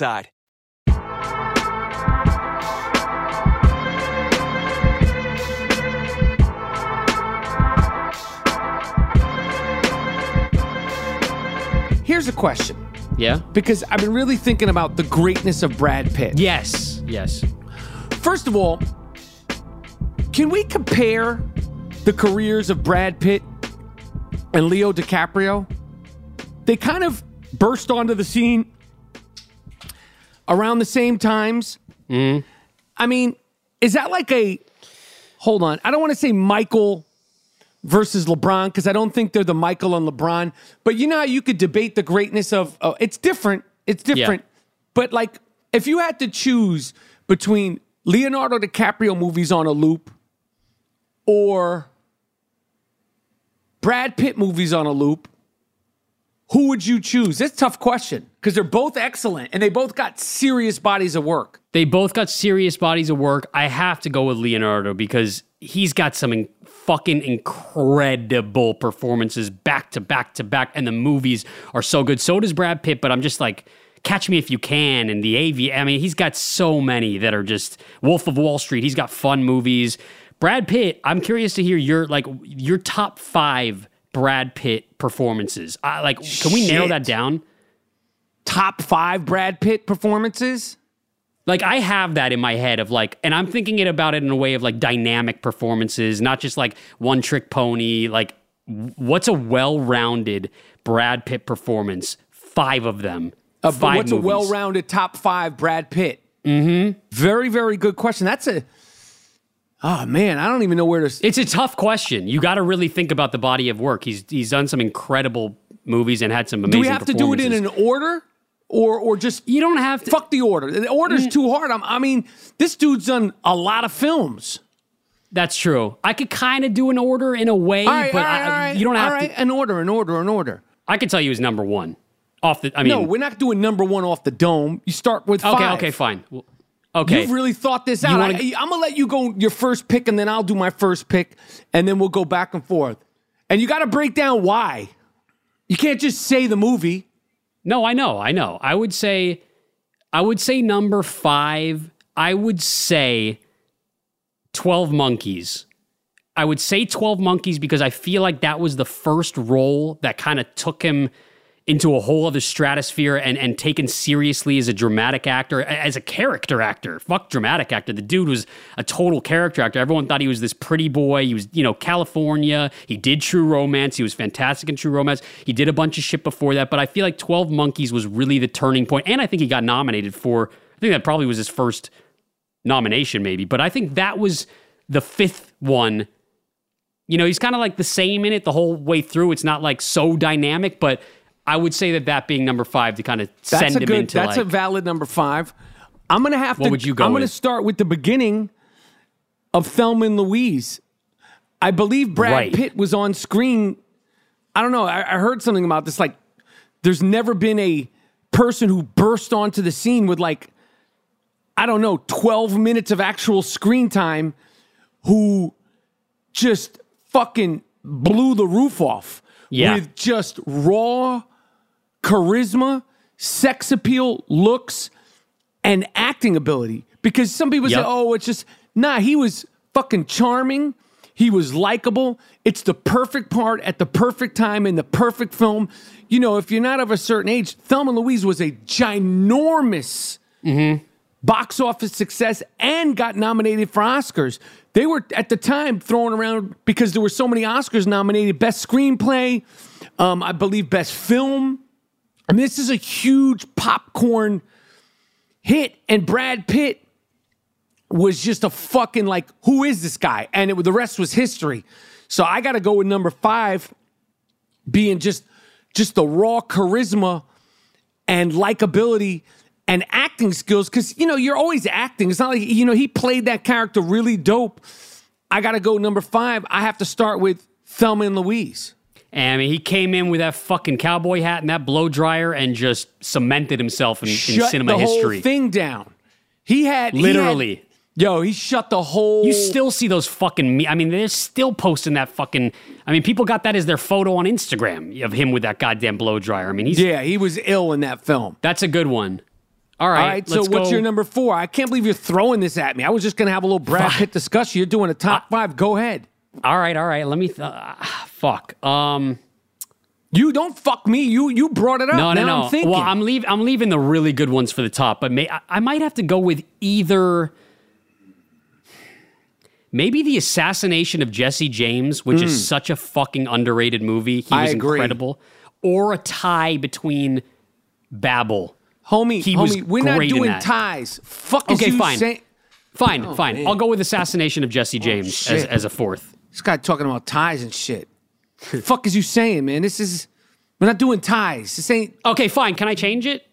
Here's a question. Yeah? Because I've been really thinking about the greatness of Brad Pitt. Yes. Yes. First of all, can we compare the careers of Brad Pitt and Leo DiCaprio? They kind of burst onto the scene around the same times. I mean, is that like a hold on? I don't want to say Michael versus LeBron because I don't think they're the Michael and LeBron. But you know how you could debate the greatness of oh, it's different. It's different. But like if you had to choose between Leonardo DiCaprio movies on a loop or Brad Pitt movies on a loop, who would you choose? That's a tough question because they're both excellent and they both got serious bodies of work. They both got serious bodies of work. I have to go with Leonardo because he's got some in- fucking incredible performances back to back to back, and the movies are so good. So does Brad Pitt, but I'm just like, Catch Me If You Can and The AV. I mean, he's got so many that are just Wolf of Wall Street. He's got fun movies. Brad Pitt, I'm curious to hear your like your top five Brad Pitt performances. I, like, can we Shit. that down? Top five Brad Pitt performances? Like I have that in my head of like, and I'm thinking it about it in a way of like dynamic performances, not just like one trick pony. Like, what's a well-rounded Brad Pitt performance? Five of them. Uh, Five what's movies. a well rounded top five Brad Pitt? Mm-hmm. Very, very good question. That's a. Oh, man, I don't even know where to. It's a tough question. You got to really think about the body of work. He's he's done some incredible movies and had some amazing. Do we have to do it in an order? Or, or just you don't have to fuck the order. The order's mm. too hard. I'm, I mean, this dude's done a lot of films. That's true. I could kind of do an order in a way, right, but right, I, right, you don't have all right, to. an order, an order, an order. I could tell you his number one off the. I mean, no, we're not doing number one off the dome. You start with okay, five. okay, fine. Well, Okay, You've really thought this out. wanna- I, I'm gonna let you go your first pick, and then I'll do my first pick, and then we'll go back and forth. And you got to break down why. You can't just say the movie. No, I know, I know. I would say, I would say number five. I would say Twelve Monkeys. I would say Twelve Monkeys because I feel like that was the first role that kind of took him into a whole other stratosphere and and taken seriously as a dramatic actor, as a character actor. Fuck dramatic actor. The dude was a total character actor. Everyone thought he was this pretty boy. He was, you know, California. He did True Romance. He was fantastic in True Romance. He did a bunch of shit before that, but I feel like 12 Monkeys was really the turning point. point and I think he got nominated for I think that probably was his first nomination maybe, but I think that was the fifth one you know, he's kind of like the same in it the whole way through. It's not like so dynamic, but I would say that that being number five to kind of That's send a him good. into That's like, a valid number five. I'm gonna have What to. would you go I'm gonna start with the beginning of Thelma and Louise. I believe Brad Right. Pitt was on screen. I don't know. I, I heard something about this. Like, there's never been a person who burst onto the scene with like, I don't know, 12 minutes of actual screen time, who just fucking blew the roof off Yeah. with just raw charisma, sex appeal, looks, and acting ability. Because some people say, oh, it's just, nah, he was fucking charming. He was likable. It's the perfect part at the perfect time in the perfect film. You know, if you're not of a certain age, Thelma Louise was a ginormous box office success and got nominated for Oscars. They were at the time throwing around because there were so many Oscars nominated best screenplay, um, I believe best film. Mean, this is a huge popcorn hit, and Brad Pitt was just a fucking like, who is this guy? And it, the rest was history. So I got to go with number five, being just just the raw charisma and likability and acting skills because you know you're always acting it's not like you know he played that character really dope i gotta go number five i have to start with thelma and louise And I mean, he came in with that fucking cowboy hat and that blow dryer and just cemented himself in, in shut cinema the history. whole thing down he had he had- Literally. yo he shut the whole You still see those fucking. Me- I mean, they're still posting that fucking. I mean, people got that as their photo on Instagram of him with that goddamn blow dryer. I mean, he's yeah he was ill in that film that's a good one. All right, all right so let's what's go- your number four i can't believe you're throwing this at me i was just gonna have a little brad pitt discussion you're doing a top five go ahead All right, all right. Let me. Th- ah, fuck. Um. you don't fuck me you you brought it up No, no, Now no. i'm thinking Well, I'm leave. I'm leaving the really good ones for the top, but may, I, I might have to go with either. Maybe the assassination of Jesse James, which is such a fucking underrated movie. He Hmm. Was incredible. Or a tie between Babel. homie He was we're not doing that. ties fuck Okay, fine. saying- Fine, Oh, fine. man. I'll go with assassination of Jesse James as, as a fourth. This guy talking about ties and shit. the fuck is you saying, man? This is we're not doing ties. This ain't. Okay, fine. Can I change it?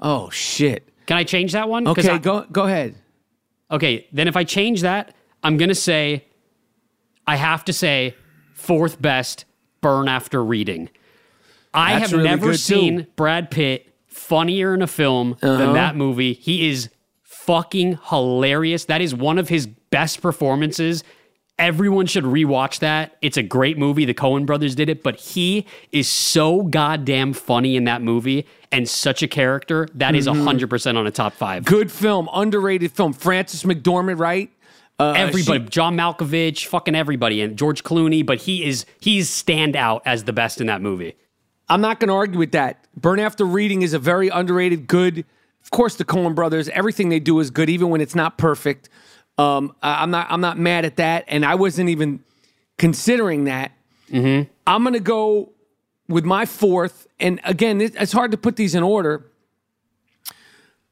Oh shit. Can I change that one? 'Cause Okay, I- go go ahead. Okay, then if I change that, I'm gonna say I have to say fourth best burn after reading. I That's have really never good, seen too. Brad Pitt funnier in a film Uh-huh. than that movie. He is fucking hilarious. That is one of his best performances. Everyone should rewatch that. It's a great movie. The Coen brothers did it, but he is so goddamn funny in that movie and such a character. That is Mhm. 100% on a top five. Good film, underrated film. Frances McDormand, right? Uh, everybody, she- John Malkovich, fucking everybody, and George Clooney, but he is he's stand out as the best in that movie. I'm not going to argue with that. Burn After Reading is a very underrated, good. Of course, the Coen Brothers, everything they do is good, even when it's not perfect. Um, I- I'm not. I'm not mad at that, and I wasn't even considering that. Mm-hmm. I'm going to go with my fourth, and again, it, it's hard to put these in order,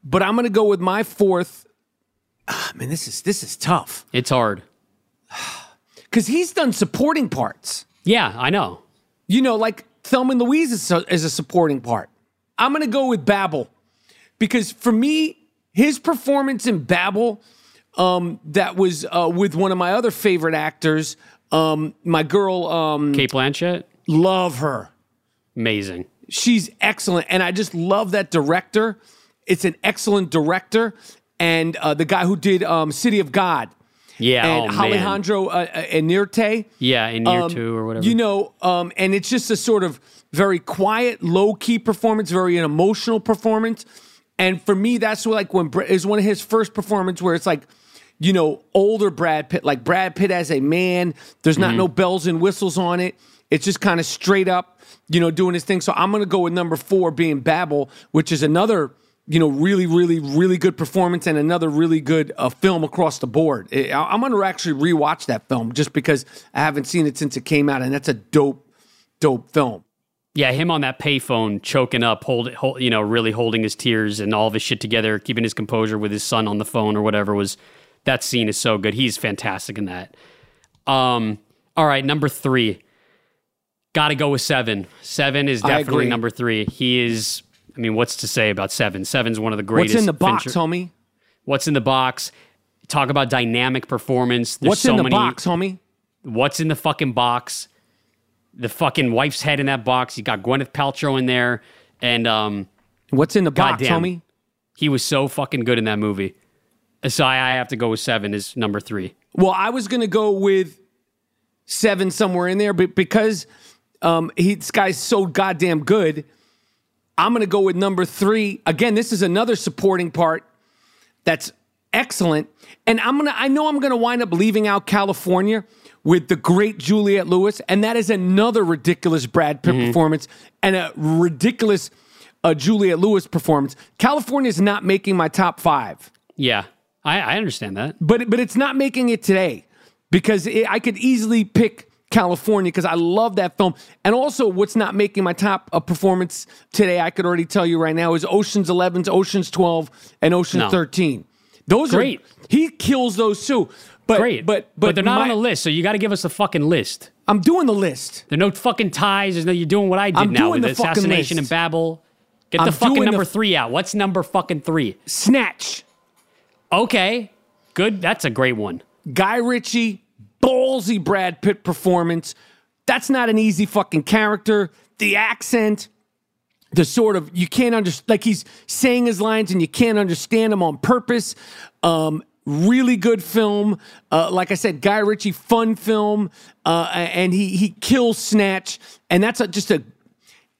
but I'm going to go with my fourth. Ah, man, this is this is tough It's hard. because he's done supporting parts. Yeah, I know. You know, like Thelma and Louise is a, is a supporting part. I'm going to go with Babel because for me, his performance in Babel, um, that was uh, with one of my other favorite actors, um, my girl, um, Cate Blanchett, love her. amazing. She's excellent, and I just love that director. It's an excellent director, and uh, the guy who did um, City of God. Yeah, and oh. Alejandro uh, uh, Inerte. Yeah, in year Um, two or whatever. You know, um, and it's just a sort of very quiet, low key performance, very an emotional performance. And for me, that's what, like when is one of his first performance where it's like, you know, older Brad Pitt, like Brad Pitt as a man. There's not Mhm. no bells and whistles on it. It's just kind of straight up, you know, doing his thing. So I'm gonna go with number four being Babel, which is another. You know, really, really, really good performance and another really good uh, film across the board. I- I'm going to actually rewatch that film just because I haven't seen it since it came out, and that's a dope, dope film. Yeah, him on that payphone, choking up, hold, hold, you know, really holding his tears and all of his shit together, keeping his composure with his son on the phone or whatever was. That scene is so good. He's fantastic in that. Um, all right, number three. Got to go with seven. Seven is definitely number three. He is. I mean, what's to say about seven? Seven's one of the greatest. What's in the box, Fincher- homie? What's in the box? Talk about dynamic performance. There's What's so in the many, box, homie? What's in the fucking box? The fucking wife's head in that box. You got Gwyneth Paltrow in there, and um, what's in the box, goddamn, homie? He was so fucking good in that movie. So I, I have to go with seven. Is number three. Well, I was going to go with seven somewhere in there, but because um, he, this guy's so goddamn good, I'm going to go with number three. Again, this is another supporting part that's excellent, and I'm gonna. I know I'm going to wind up leaving out Kalifornia with the great Juliette Lewis, and that is another ridiculous Brad Pitt performance and a ridiculous uh, Juliette Lewis performance. Kalifornia is not making my top five. Yeah, I, I understand that. but but it's not making it today because it, I could easily pick Kalifornia because I love that film. And also, what's not making my top uh, performance today? I could already tell you right now is Ocean's 11, Ocean's 12, and Ocean's No. 13. Those Great. are he kills those too. But Great, but but, but, they're not my- on the list. So you got to give us a fucking list. I'm doing the list. There are no fucking ties. There's no. You're doing what I did I'm now doing with the fucking assassination list. and Babel. Get I'm the fucking the number f- three out. What's number fucking three? Snatch. Okay, good. That's a great one. Guy Ritchie, ballsy Brad Pitt performance. That's not an easy fucking character. The accent, the sort of you can't understand, like he's saying his lines and you can't understand them on purpose. Um, really good film. Uh, like I said, Guy Ritchie, fun film, uh, and he he kills Snatch, and that's a, just a.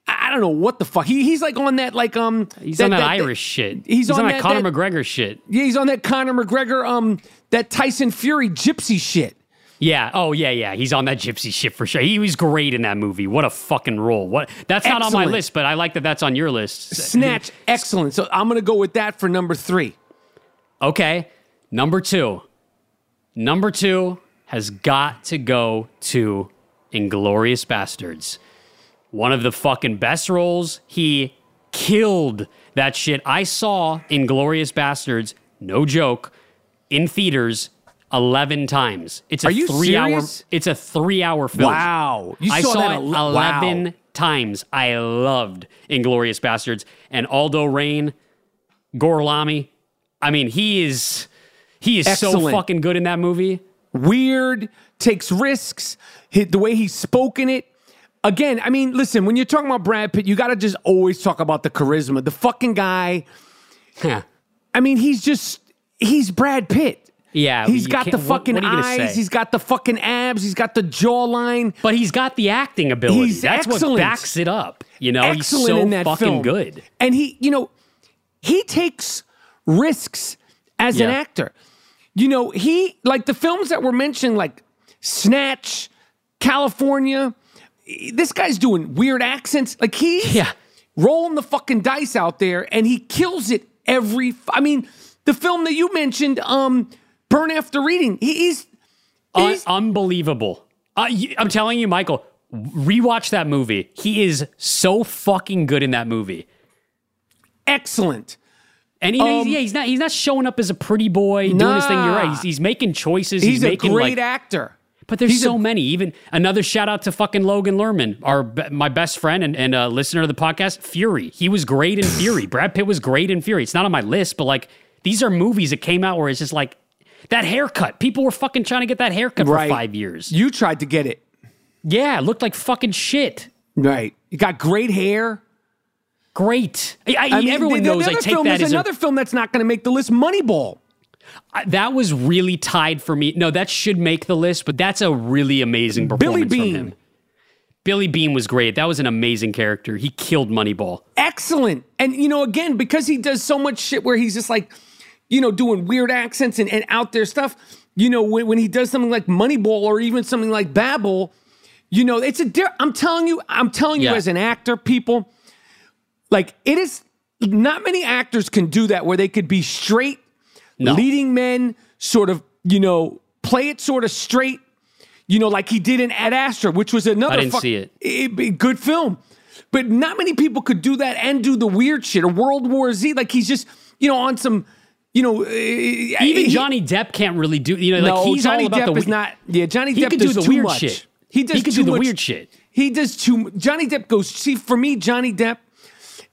I don't know what the fuck. He, he's like on that like um. He's on that, Irish shit. He's, on, that, that Conor that- McGregor shit. Yeah, he's on that Conor McGregor um that Tyson Fury gypsy shit. Yeah. Oh yeah, yeah. He's on that gypsy shit for sure. He was great in that movie. What a fucking role. What? That's not on my list, but I like that that's on your list. Snatch, excellent. So I'm gonna go with that for number three. Okay. Number two. Number two has got to go to Inglourious Basterds. One of the fucking best roles. He killed that shit. I saw Inglourious Basterds, no joke, in theaters 11 times. It's a Are you three hour it's a three hour film. Wow. You I saw saw, that it ele- 11 wow. times. I loved Inglourious Basterds. And Aldo Raine, Gorlami. I mean, he is He is so fucking good in that movie. weird, takes risks, hit the way he's spoken it. Again, I mean, listen, when you're talking about Brad Pitt, you got to just always talk about the charisma. The fucking guy, Yeah. I mean, he's just, he's Brad Pitt. Yeah, He's got the what- fucking what gonna eyes, say? he's got the fucking abs, he's got the jawline. But he's got the acting ability. He's That's what backs it up. You know, excellent he's so in that fucking film. good. And he, you know, he takes risks as an actor. You know, he like the films that were mentioned, like Snatch, Kalifornia. This guy's doing weird accents. Like he's Yeah. rolling the fucking dice out there, and he kills it every. f- I mean, the film that you mentioned, um, Burn After Reading. He, he's Un- unbelievable. Uh, I'm telling you, Michael, rewatch that movie. He is so fucking good in that movie. excellent. And he, he's- Um, yeah, he's not he's not showing up as a pretty boy doing his thing. You're right. He's, he's making choices. He's, He's, a great like, actor. But there's He's so a- many. Even another shout out to fucking Logan Lerman, our my best friend and, and uh, listener to the podcast, Fury. He was great in Fury. Brad Pitt was great in Fury. It's not on my list, but like these are movies that came out where it's just like that haircut. People were fucking trying to get that haircut Right. for five years. You tried to get it. Yeah, it looked like fucking shit. Right. You got great hair. Great. I, I, I mean, everyone knows I take film, that There's as a- another film that's not going to make the list. Moneyball. That was really tied for me. No, that should make the list, but that's a really amazing performance Billy from him. Beane. Billy Beane was great. That was an amazing character. He killed Moneyball. Excellent. And you know, again, because he does so much shit where he's just like, you know, doing weird accents and, and out there stuff. You know, when, when he does something like Moneyball or even something like Babel, you know, it's a. Di- I'm telling you, I'm telling you, Yeah. as an actor, people, like it is. Not many actors can do that where they could be straight, No. leading men, sort of, you know, play it sort of straight. You know, like he did in Ad Astra, which was another. I didn't fuck- see it. it- it- good film. But not many people could do that and do the weird shit. Or World War Z, like he's just, you know, on some, you know, uh, uh, Even even Johnny Depp can't really do. You know, like he's Johnny all about Depp the. is not. Yeah, Johnny He Depp could do does the too weird much. shit. He does He could too do the much- weird shit. He does too. Johnny Depp goes. See, for me, Johnny Depp,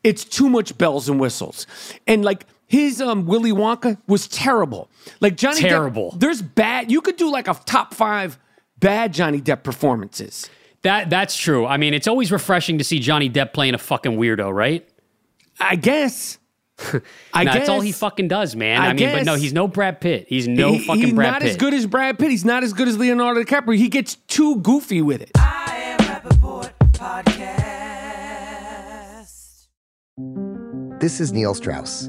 it's too much bells and whistles, and like his um Willy Wonka was terrible. Like Johnny Terrible. Depp, there's bad. You could do like a top five bad Johnny Depp performances. That that's true. I mean, it's always refreshing to see Johnny Depp playing a fucking weirdo, right? I guess. I Nah, guess That's all he fucking does, man. I I, mean, but no, he's no Brad Pitt. He's no He- fucking he's Brad Pitt. He's not as good as Brad Pitt. He's not as good as Leonardo DiCaprio. He gets too goofy with it. I am Rapaport Podcast. This is Neil Strauss,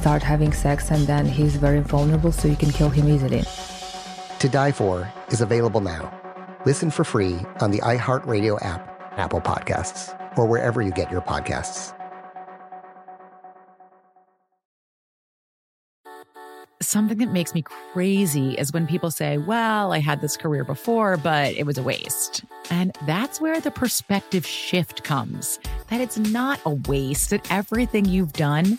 start having sex, and then he's very vulnerable, so you can kill him easily. To Die For is available now. Listen for free on the iHeartRadio app, Apple Podcasts, or wherever you get your podcasts. Something that makes me crazy is when people say, Well, I had this career before, but it was a waste. And that's where the perspective shift comes that it's not a waste, that everything you've done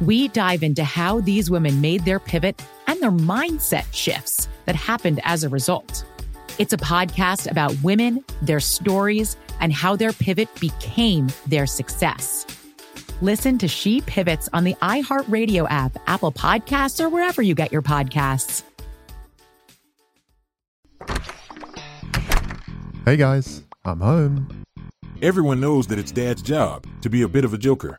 We dive into how these women made their pivot and their mindset shifts that happened as a result. It's a podcast about women, their stories, and how their pivot became their success. Listen to She Pivots on the iHeartRadio app, Apple Podcasts, or wherever you get your podcasts. Hey guys, I'm home. Everyone knows that it's Dad's job to be a bit of a joker.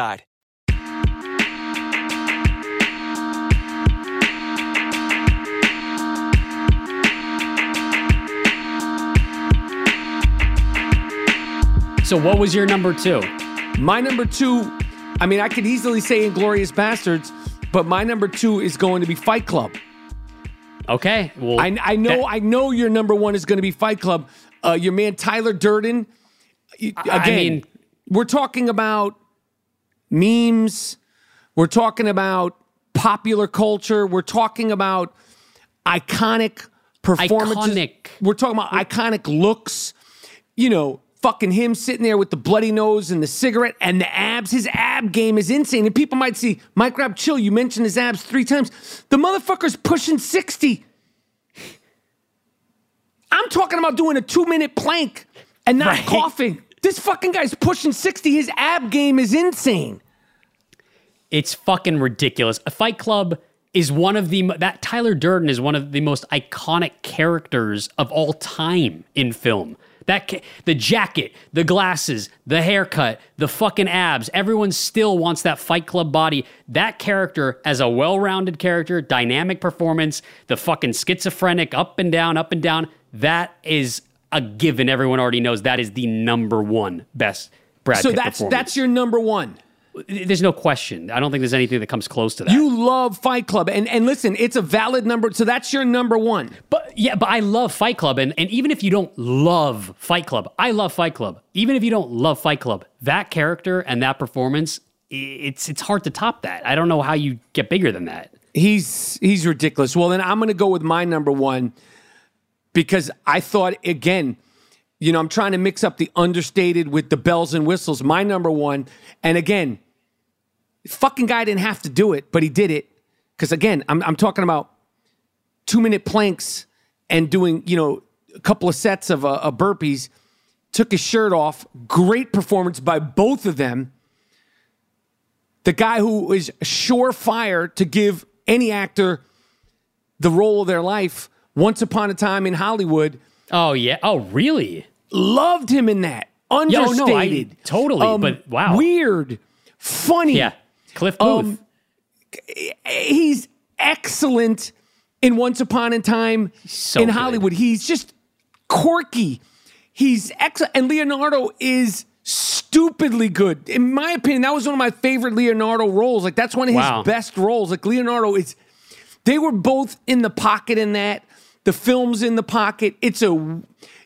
So, what was your number two? My number two, I mean, I could easily say Inglourious Basterds, but my number two is going to be Fight Club. Okay. Well, I, I know, that- I know your number one is going to be Fight Club. Uh, your man Tyler Durden. y- I- I Again, mean- we're talking about memes. We're talking about popular culture. We're talking about iconic performances. Iconic. We're talking about iconic looks. You know, fucking him sitting there with the bloody nose and the cigarette and the abs. His ab game is insane. And people might see Mike Rab chill. You mentioned his abs three times. The motherfucker's pushing 60. I'm talking about doing a two minute plank and not Right. coughing. This fucking guy's pushing 60. His ab game is insane. It's fucking ridiculous. A Fight Club is one of the that Tyler Durden is one of the most iconic characters of all time in film. That the jacket, the glasses, the haircut, the fucking abs. Everyone still wants that Fight Club body. That character as a well-rounded character, dynamic performance, the fucking schizophrenic up and down, up and down. That is a given. Everyone already knows that is the number one best Brad so Pitt that's that's your number one. There's no question. I don't think there's anything that comes close to that. You love Fight Club, and and listen, it's a valid number. So that's your number one. But yeah, but I love Fight Club, and, and even if you don't love Fight Club, I love Fight Club. Even if you don't love Fight Club, that character and that performance, it's it's hard to top that. I don't know how you get bigger than that. He's he's ridiculous. Well, then I'm going to go with my number one because I thought again, you know, I'm trying to mix up the understated with the bells and whistles. My number one, and again, fucking guy didn't have to do it, but he did it because again, I'm I'm talking about two minute planks and doing you know a couple of sets of, uh, burpees. Took his shirt off. Great performance by both of them the guy who is surefire to give any actor the role of their life. Once upon a time in Hollywood, Oh yeah. Oh really? loved him in that. Yeah, oh, no, I- Understated, totally, but wow. weird, funny. Yeah. Cliff Booth. Um, he's excellent in Once Upon a Time So in good. Hollywood. He's just quirky. He's excellent. And Leonardo is stupidly good. In my opinion, that was one of my favorite Leonardo roles. Like, that's one of his best roles. Like, Leonardo is, they were both in the pocket in that. The film's in the pocket. It's a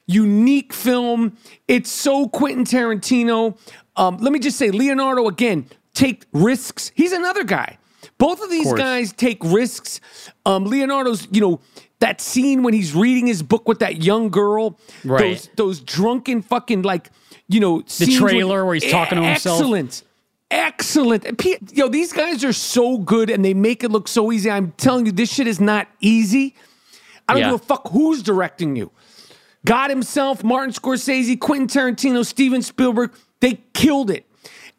unique film. It's so Quentin Tarantino. Um, let me just say, Leonardo, again, take risks. He's another guy. Both of these course. guys take risks. Um, Leonardo's, you know, that scene when he's reading his book with that young girl, Right. those those drunken fucking like, you know, the trailer where he's talking to himself. Excellent. Excellent. Yo, these guys are so good and they make it look so easy. I'm telling you, this shit is not easy. I don't Yeah. give a fuck who's directing you. God himself, Martin Scorsese, Quentin Tarantino, Steven Spielberg, they killed it.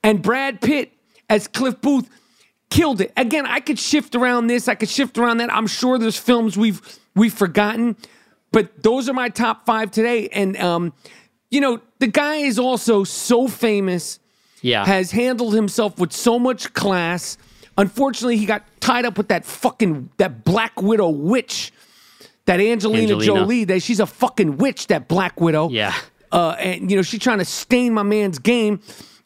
And Brad Pitt as Cliff Booth killed it. Again, I could shift around this, I could shift around that. I'm sure there's films we've we've forgotten, but those are my top five today. And um, you know, the guy is also so famous, Yeah. has handled himself with so much class. Unfortunately, he got tied up with that fucking that Black Widow witch, that Angelina, Angelina. Jolie. That she's a fucking witch. That Black Widow. Yeah. Uh, and you know she's trying to stain my man's game.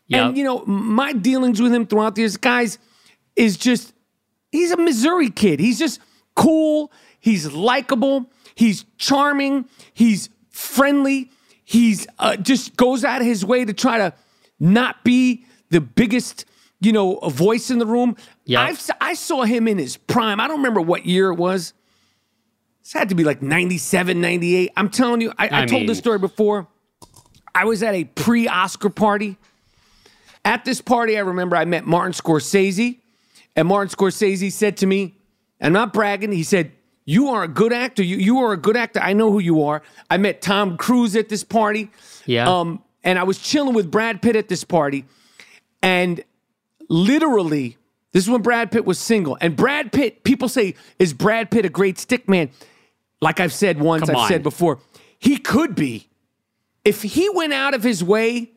Yep. And you know my dealings with him throughout the years, guys, is just he's a Missouri kid. He's just cool. He's likable. He's charming. He's friendly. He's uh, just goes out of his way to try to not be the biggest, you know, voice in the room. S- I saw him in his prime. I don't remember what year it was. This had to be like 97, 98. I'm telling you, I, I, I told mean- this story before. I was at a pre Oscar party. At this party, I remember I met Martin Scorsese, and Martin Scorsese said to me, I'm not bragging, he said, You are a good actor. You, you are a good actor. I know who you are. I met Tom Cruise at this party. Yeah. Um, and I was chilling with Brad Pitt at this party. And literally, this is when Brad Pitt was single. And Brad Pitt, people say, is Brad Pitt a great stick man? Like I've said once, Come I've on. said before, he could be. If he went out of his way,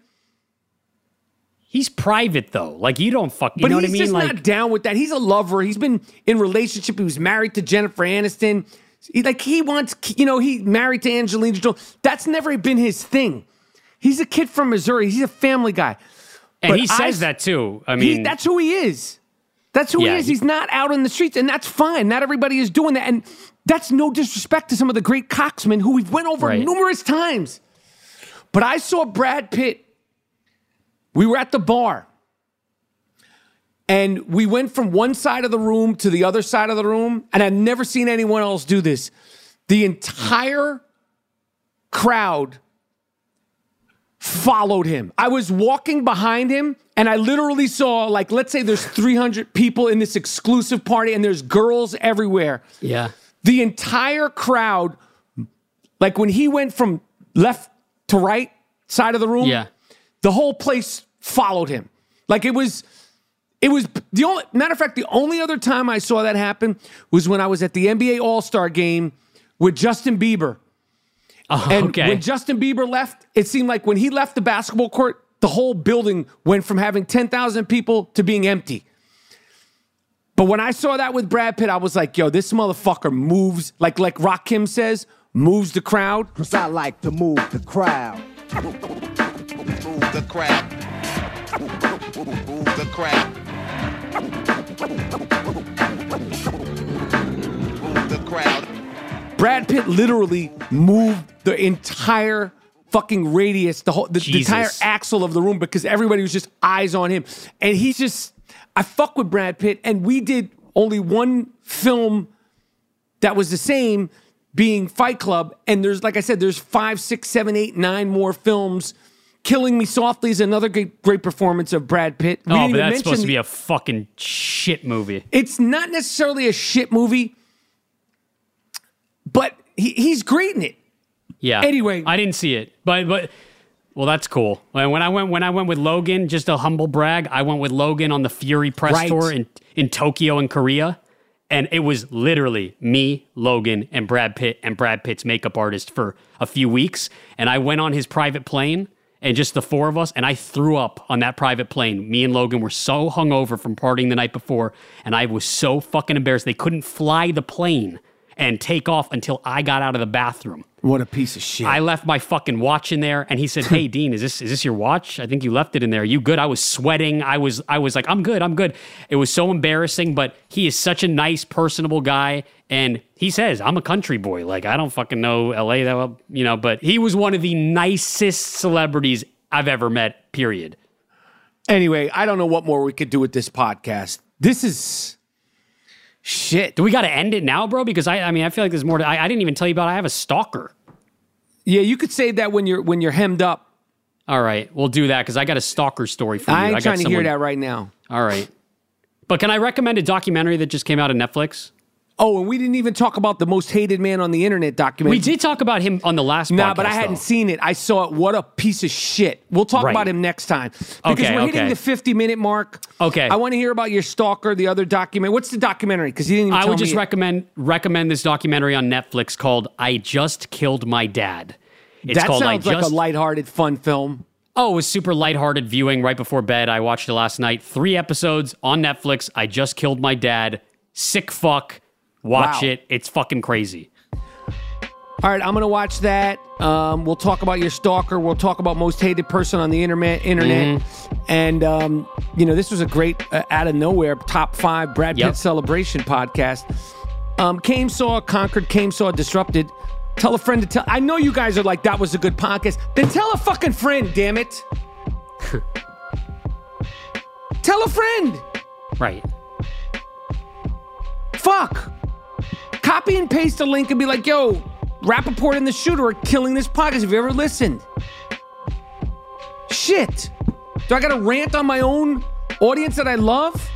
He's private though. Like you don't fuck. You but know what he's I mean? just Like not down with that. He's a lover. He's been in relationship. He was married to Jennifer Aniston. He, like he wants, you know, he married to Angelina Jolie. That's never been his thing. He's a kid from Missouri. He's a family guy. and But he I- says that too. I He- mean, that's who he is. That's who Yeah, he is. he- He's not out on the streets, and that's fine. Not everybody is doing that, and that's no disrespect to some of the great coxmen who we've went over Right. numerous times. But I saw Brad Pitt. We were at the bar, and we went from one side of the room to the other side of the room, and I've never seen anyone else do this. The entire crowd followed him. I was walking behind him and I literally saw like let's say there's 300 people in this exclusive party and there's girls everywhere. yeah. The entire crowd like when he went from left to right side of the room, Yeah. the whole place followed him. Like it was it was the only matter of fact the only other time I saw that happen was when I was at the NBA All-Star game with Justin Bieber. Oh, And okay. when Justin Bieber left, it seemed like when he left the basketball court, the whole building went from having 10,000 people to being empty. But when I saw that with Brad Pitt, I was like, yo, this motherfucker moves, like like Rock Rakim says, moves the crowd. Cause I like to move the crowd. Move the crowd. Move the crowd. Move the crowd. Brad Pitt literally moved the entire fucking radius, the whole the, the entire axle of the room because everybody was just eyes on him. And he's just I fuck with Brad Pitt, and we did only one film that was the same, being Fight Club. And there's like I said, there's five, six, seven, eight, nine more films. Killing Me Softly is another great, great performance of Brad Pitt. We oh, but that's supposed to be a fucking shit movie. it's not necessarily a shit movie, but he, he's great in it. Yeah. Anyway. I didn't see it, but but well, that's cool. When when I went when I went with Logan, just a humble brag, I went with Logan on the Fury press Right. tour in in Tokyo and Korea, and it was literally me, Logan, and Brad Pitt and Brad Pitt's makeup artist for a few weeks, and I went on his private plane. And just the four of us, and I threw up on that private plane. Me and Logan were so hungover from partying the night before, and I was so fucking embarrassed. They couldn't fly the plane and take off until I got out of the bathroom. What a piece of shit. I left my fucking watch in there, and he said, "Hey, Dean, is this is this your watch? I think you left it in there. Are you good?" I was sweating. I was I was like, "I'm good. I'm good." It was so embarrassing, but he is such a nice, personable guy, and he says, "I'm a country boy. Like I don't fucking know L.A. that well, you know." But he was one of the nicest celebrities I've ever met. Period. Anyway, I don't know what more we could do with this podcast. This is shit. Do we got to end it now, bro? Because I I mean I feel like there's more. To, I, I didn't even tell you about. I have a stalker. Yeah, you could say that when you're when you're hemmed up. All right, we'll do that because I got a stalker story for you. I ain't got trying to hear that right now. All right. But can I recommend a documentary that just came out on Netflix? Oh, and we didn't even talk about the most hated man on the internet documentary. We did talk about him on the last Nah, podcast. but I hadn't though. seen it. I saw it. What a piece of shit. We'll talk Right. about him next time. Because Okay, we're hitting the 50 minute mark. Okay. I want to hear about your stalker, the other document. What's the documentary? Because you didn't even I would just me. recommend recommend this documentary on Netflix called "I Just Killed My Dad." It's that called sounds "I like Just." a lighthearted, fun film. oh, it was super lighthearted viewing right before bed. I watched it last night. Three episodes on Netflix. I just killed my dad. Sick fuck. Watch Wow. it. It's fucking crazy. All right, I'm going to watch that. Um, we'll talk about your stalker. We'll talk about most hated person on the internet. Internet, Mm-hmm. and um, you know this was a great uh, out of nowhere top five Brad Pitt Yep. celebration podcast. Um, came saw conquered, came saw disrupted. Tell a friend to tell. I know you guys are like that was a good podcast. Then tell a fucking friend, damn it. tell a friend. Right. Fuck. Copy and paste a link and be like, yo, Rapaport and the shooter are killing this podcast. Have you ever listened? Shit. Do I gotta rant on my own audience that I love?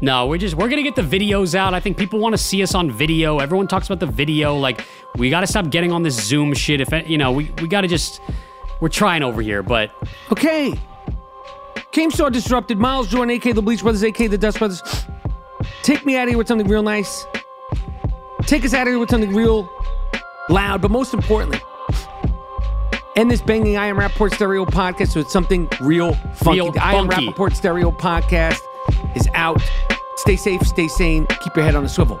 No, we're just we're gonna get the videos out. I think people want to see us on video. Everyone talks about the video. Like we got to stop getting on this Zoom shit. If you know, we we got to just we're trying over here, but Okay. Came Saw Disrupted, Miles Jordan, AK The Bleach Brothers, AK The Dust Brothers. Take me out of here with something real nice. Take us out of here with something real loud, but most importantly, end this banging I Am Rapaport Stereo podcast with something real funky. Real the I Am. Rapaport Stereo podcast is out. Stay safe, stay sane, keep your head on a swivel.